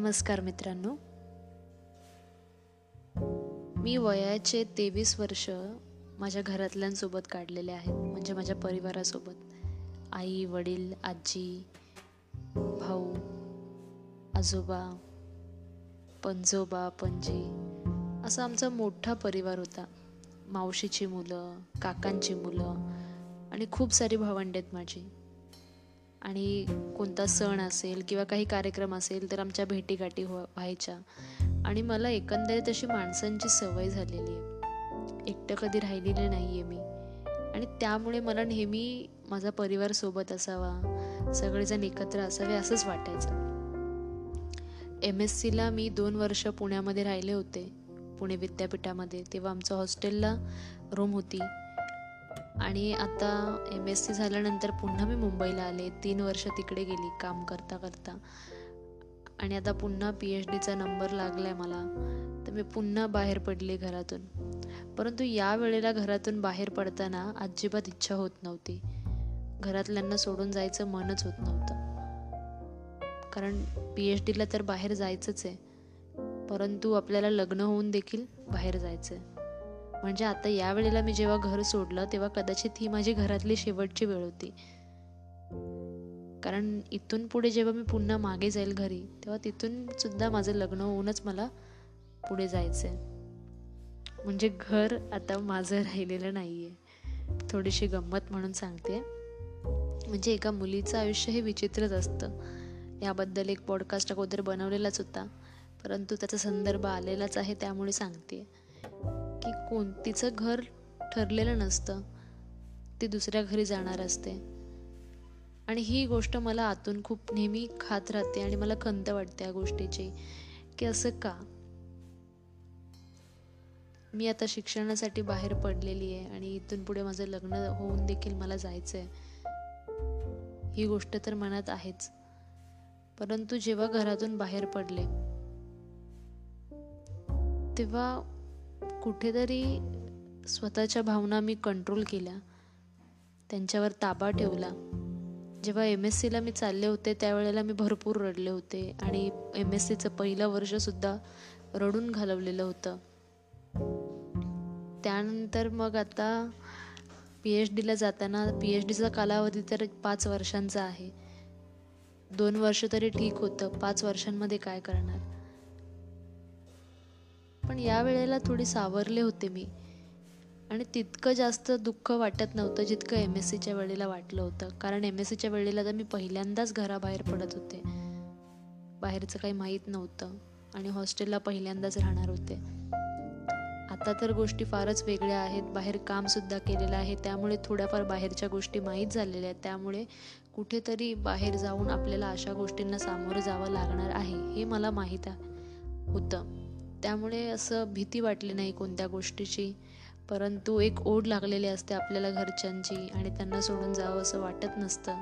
नमस्कार मित्रांनो. मी वयाचे तेवीस वर्ष माझ्या घरातल्यांसोबत काढलेले आहेत. म्हणजे माझ्या परिवारासोबत. आई वडील आजी भाऊ आजोबा पंजोबा पणजी. असा आमचा मोठा परिवार होता. मावशीची मुलं काकांची मुलं आणि खूप सारी भावंडे आहेत माझी. आणि कोणता सण असेल किंवा काही कार्यक्रम असेल तर आमच्या भेटीगाठी हो व्हायच्या. आणि मला एकंदरीत अशी माणसांची सवय झालेली आहे. एकटं कधी राहिलेली नाही आहे मी. आणि त्यामुळे मला नेहमी माझा परिवार सोबत असावा सगळेजण एकत्र असावे असंच वाटायचं. एम एस सीला मी दोन वर्ष पुण्यामध्ये राहिले होते. पुणे विद्यापीठामध्ये. तेव्हा आमचं हॉस्टेलला रूम होती. आणि आता एम एस सी झाल्यानंतर पुन्हा मी मुंबईला आले. तीन वर्ष तिकडे गेली काम करता करता. आणि आता पुन्हा पी एच डीचा नंबर लागला आहे मला. तर मी पुन्हा बाहेर पडले घरातून. परंतु या वेळेला घरातून बाहेर पडताना अजिबात इच्छा होत नव्हती. घरातल्यांना सोडून जायचं मनच होत नव्हतं. कारण पी एच डीला तर बाहेर जायचंच आहे. परंतु आपल्याला लग्न होऊन देखील बाहेर जायचं आहे म्हणजे आता या वेळेला मी जेव्हा घर सोडलं तेव्हा कदाचित ही माझी घरातली शेवटची वेळ होती. कारण इथून पुढे जेव्हा मी पुन्हा मागे जाईल घरी तेव्हा तिथून सुद्धा माझं लग्न होऊनच मला पुढे जायचंय. म्हणजे घर आता माझं राहिलेलं नाहीये. थोडीशी गंमत म्हणून सांगते. म्हणजे एका मुलीचं आयुष्य हे विचित्रच असतं. याबद्दल एक पॉडकास्ट अगोदर बनवलेलाच होता. परंतु त्याचा संदर्भ आलेलाच आहे त्यामुळे सांगते. की कोण तिचं घर ठरलेलं नसतं ती दुसऱ्या घरी जाणार असते. आणि ही गोष्ट मला आतून खूप नेहमी खात राहते आणि मला खंत वाटते या गोष्टीची की असं का? मी आता शिक्षणासाठी बाहेर पडलेली आहे आणि इथून पुढे माझं लग्न होऊन देखील मला जायचं आहे ही गोष्ट तर मनात आहेच. परंतु जेव्हा घरातून बाहेर पडले तेव्हा कुठेतरी स्वतःच्या भावना मी कंट्रोल केल्या. त्यांच्यावर ताबा ठेवला. जेव्हा एम एस सीला मी चालले होते त्यावेळेला मी भरपूर रडले होते आणि एम एस सीचं पहिलं वर्षसुद्धा रडून घालवलेलं होतं. त्यानंतर मग आता पी एच डीला जाताना पी एच डीचा कालावधी तर पाच वर्षांचा आहे. दोन वर्ष तरी ठीक होतं. पाच वर्षांमध्ये काय करणार? या वेळेला थोडी सावरले होते मी. आणि तितकं जास्त दुःख वाटत नव्हतं जितकं एम एस सीच्या वेळेला वाटलं होतं. कारण एम एस सीच्या वेळेला तर मी पहिल्यांदाच घराबाहेर पडत होते. बाहेरचं काही माहीत नव्हतं. आणि हॉस्टेलला पहिल्यांदाच राहणार होते. आता तर गोष्टी फारच वेगळ्या आहेत. बाहेर कामसुद्धा केलेलं आहे. त्यामुळे थोड्याफार बाहेरच्या गोष्टी माहीत झालेल्या आहेत. त्यामुळे कुठेतरी बाहेर जाऊन आपल्याला अशा गोष्टींना सामोरं जावं लागणार आहे हे मला माहीत होतं. त्यामुळे असं भीती वाटली नाही कोणत्या गोष्टीची. परंतु एक ओढ लागलेली असते आपल्याला घरच्यांची आणि त्यांना सोडून जावं असं वाटत नसतं.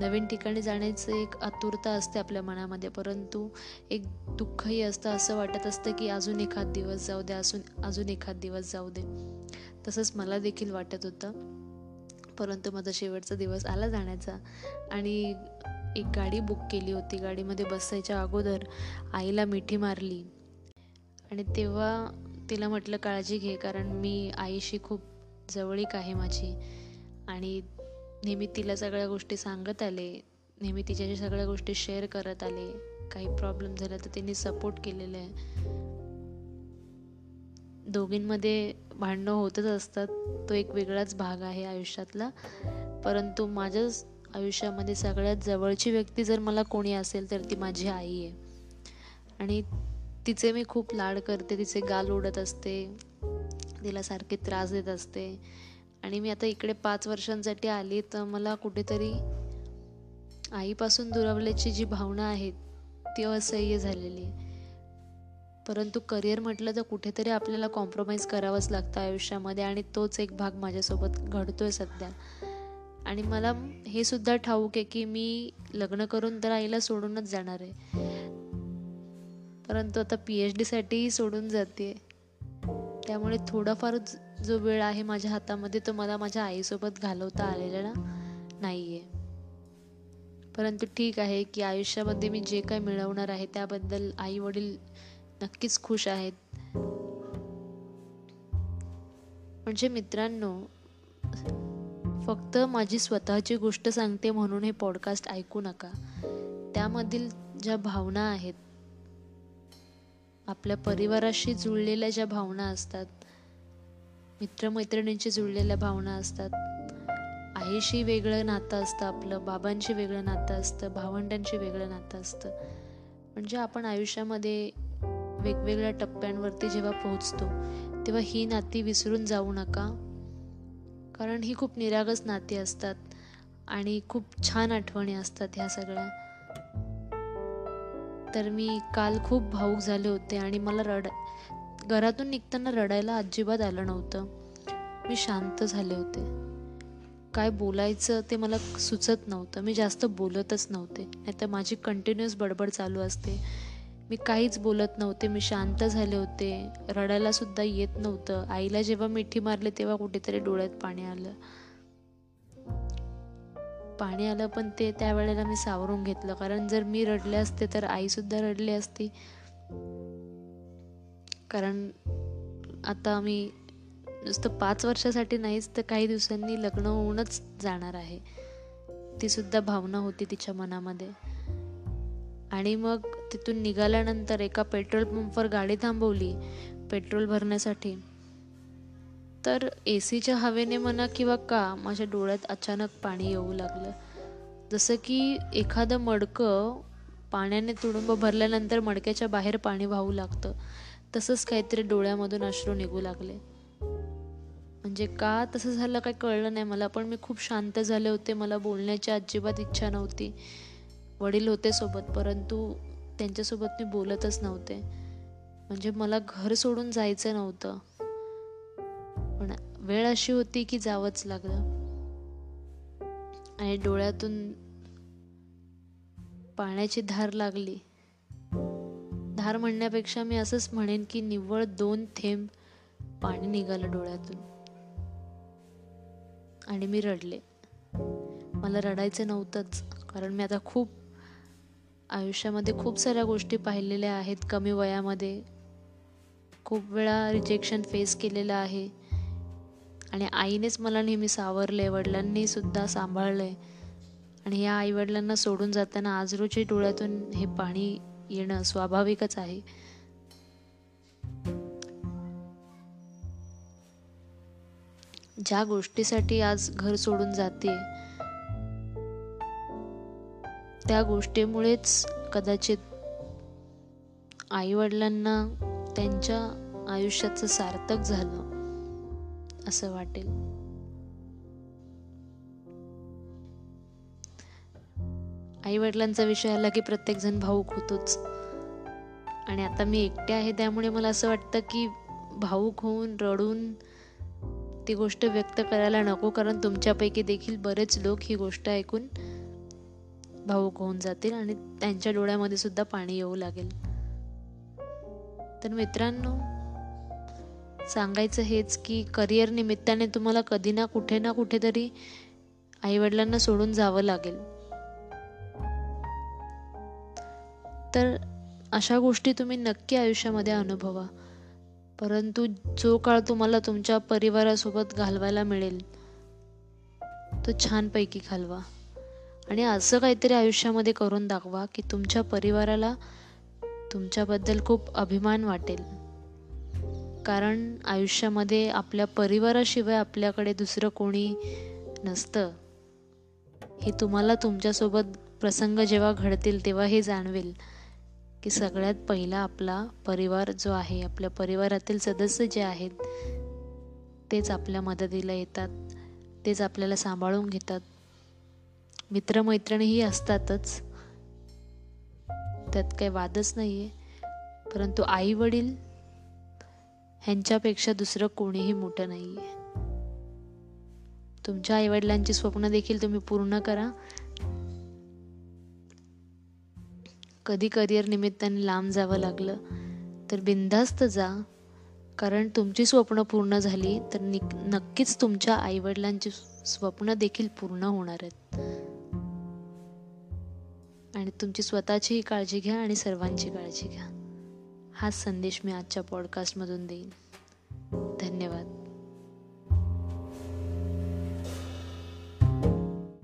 नवीन ठिकाणी जाण्याचं एक आतुरता असते आपल्या मनामध्ये परंतु एक दुःखही असतं असं वाटत असतं की अजून एखाद दिवस जाऊ दे अजून अजून एखाद दिवस जाऊ दे. तसंच मला देखील वाटत होतं. परंतु माझा शेवटचा दिवस आला जाण्याचा आणि एक गाडी बुक केली होती. गाडीमध्ये बसायच्या अगोदर आईला मिठी मारली. आणि तेव्हा तिला म्हटलं काळजी घे कारण मी आईशी खूप जवळीक आहे माझी आणि नेहमी तिला सगळ्या गोष्टी सांगत आले नेहमी तिच्याशी सगळ्या गोष्टी शेअर करत आले. काही प्रॉब्लेम झाला तर तिने सपोर्ट केलेलं आहे. दोघींमध्ये भांडणं होतच असतात तो एक वेगळाच भाग आहे आयुष्यातला. परंतु माझ्याच आयुष्यामध्ये सगळ्यात जवळची व्यक्ती जर मला कोणी असेल तर ती माझी आई आहे. आणि तिचे मी खूप लाड करते तिचे गाल ओढत असते तिला सारखे त्रास देत असते. आणि मी आता इकडे पाच वर्षांसाठी आली तर मला कुठेतरी आईपासून दुरावल्याची जी भावना आहे ती असह्य झालेली आहे. परंतु करिअर म्हटलं तर कुठेतरी आपल्याला कॉम्प्रोमाइज करावंच लागतं आयुष्यामध्ये आणि तोच एक भाग माझ्यासोबत घडतोय सध्या. आणि मला हे सुद्धा ठाऊक आहे की मी लग्न करून तर आईला सोडूनच जाणार आहे. परंतु आता पी एच डीसाठीही सोडून जाते त्यामुळे थोडाफार जो वेळ आहे माझ्या हातामध्ये तो मला माझ्या आईसोबत घालवता आलेला नाही आहे परंतु ठीक आहे की आयुष्यामध्ये मी जे काय मिळवणार आहे त्याबद्दल आई वडील नक्कीच खुश आहेत. म्हणजे मित्रांनो फक्त माझी स्वतःची गोष्ट सांगते म्हणून हे पॉडकास्ट ऐकू नका. त्यामधील ज्या भावना आहेत आपल्या परिवाराशी जुळलेल्या ज्या भावना असतात मित्रमैत्रिणींशी जुळलेल्या भावना असतात आईशी वेगळं नातं असतं आपलं बाबांशी वेगळं नातं असतं भावंडांशी वेगळं नातं असतं. म्हणजे आपण आयुष्यामध्ये वेगवेगळ्या टप्प्यांवरती जेव्हा पोहोचतो तेव्हा ही नाती विसरून जाऊ नका. कारण ही खूप निरागस नाती असतात आणि खूप छान आठवणी असतात ह्या सगळ्या. तर मी काल खूप भाऊक झाले होते आणि मला रड घरातून निघताना रडायला अजिबात आलं नव्हतं. मी शांत झाले होते. काय बोलायचं ते मला सुचत नव्हतं. मी जास्त बोलतच नव्हते. नाहीतर माझी कंटिन्युअस बडबड चालू असते. मी काहीच बोलत नव्हते. मी शांत झाले होते. रडायलासुद्धा येत नव्हतं. आईला जेव्हा मिठी मारले तेव्हा कुठेतरी डोळ्यात पाणी आलं. पाणी आलं पण ते त्यावेळेला मी सावरून घेतलं. कारण जर मी रडले असते तर आईसुद्धा रडली असती. कारण आता मी नुसतं पाच वर्षासाठी नाहीच तर काही दिवसांनी लग्न होऊनच जाणार आहे. तीसुद्धा भावना होती तिच्या मनामध्ये. आणि मग तिथून निघाल्यानंतर एका पेट्रोल पंपवर गाडी थांबवली. पेट्रोल भरण्यासाठी. तर ए सीच्या हवेने म्हणा किंवा का माझ्या डोळ्यात अचानक पाणी येऊ लागलं. जसं की एखादं मडकं पाण्याने तुडुंब भरल्यानंतर मडक्याच्या बाहेर पाणी वाहू लागतं. तसंच काहीतरी डोळ्यामधून अश्रू निघू लागले. म्हणजे का तसं झालं काही कळलं नाही मला पण मी खूप शांत झाले होते. मला बोलण्याची अजिबात इच्छा नव्हती. वडील होते सोबत परंतु त्यांच्यासोबत मी बोलतच नव्हते. म्हणजे मला घर सोडून जायचं नव्हतं. पण वेळ अशी होती की जावंच लागलं. आणि डोळ्यातून पाण्याची धार लागली. धार म्हणण्यापेक्षा मी असंच म्हणेन की निव्वळ दोन थेंब पाणी निघालं डोळ्यातून. आणि मी रडले. मला रडायचं नव्हतंच कारण मी आता खूप आयुष्यामध्ये खूप साऱ्या गोष्टी पाहिलेल्या आहेत कमी वयामध्ये. खूप वेळा रिजेक्शन फेस केलेलं आहे. आणि आईनेच मला नेहमी सावरले वडिलांनी सुद्धा आहे आणि या आईवडिलांना सोडून जाताना आज रोजी डोळ्यातून हे पाणी येणं स्वाभाविकच आहे. ज्या गोष्टीसाठी आज घर सोडून जाते त्या गोष्टीमुळेच कदाचित आईवडिलांना त्यांच्या आयुष्याचं सार्थक झालं. असं वाटेल. आई वडिलांचा विषय आला की प्रत्येक जण भाऊक होतोच. आणि आता मी एकटे आहे त्यामुळे मला असं वाटतं की भाऊक होऊन रडून ती गोष्ट व्यक्त करायला नको कारण तुमच्यापैकी देखील बरेच लोक ही गोष्ट ऐकून भाऊक होऊन जातील आणि त्यांच्या डोळ्यामध्ये सुद्धा पाणी येऊ लागेल. तर मित्रांनो सांगायचं हेच की करिअर निमित्ताने तुम्हाला कधी ना कुठे ना कुठेतरी आईवडिलांना सोडून जावं लागेल. तर अशा गोष्टी तुम्ही नक्की आयुष्यामध्ये अनुभवा. परंतु जो काळ तुम्हाला तुमच्या परिवारासोबत घालवायला मिळेल तो छानपैकी घालवा. आणि असं काहीतरी आयुष्यामध्ये करून दाखवा की तुमच्या परिवाराला तुमच्याबद्दल खूप अभिमान वाटेल. कारण आयुष्यामध्ये आपल्या परिवाराशिवाय आपल्याकडे दुसरं कोणी नसतं. हे तुम्हाला तुमच्यासोबत प्रसंग जेव्हा घडतील तेव्हा हे जाणवेल की सगळ्यात पहिला आपला परिवार जो आहे आपल्या परिवारातील सदस्य जे आहेत तेच आपल्या मदतीला येतात तेच आपल्याला सांभाळून घेतात. मित्रमैत्रिणीही असतातच. त्यात काही वादच नाही आहे परंतु आई वडील ह्यांच्यापेक्षा दुसरं कोणीही मोठं नाही आहे तुमच्या आईवडिलांची स्वप्न देखील तुम्ही पूर्ण करा. कधी करिअर निमित्ताने लांब जावं लागलं तर बिनधास्त जा. कारण तुमची स्वप्न पूर्ण झाली तर नक्कीच तुमच्या आईवडिलांची स्वप्न देखील पूर्ण होणार आहेत. आणि तुमची स्वतःचीही काळजी घ्या आणि सर्वांची काळजी घ्या. हाच संदेश मी आजच्या पॉडकास्टमधून देईन. धन्यवाद.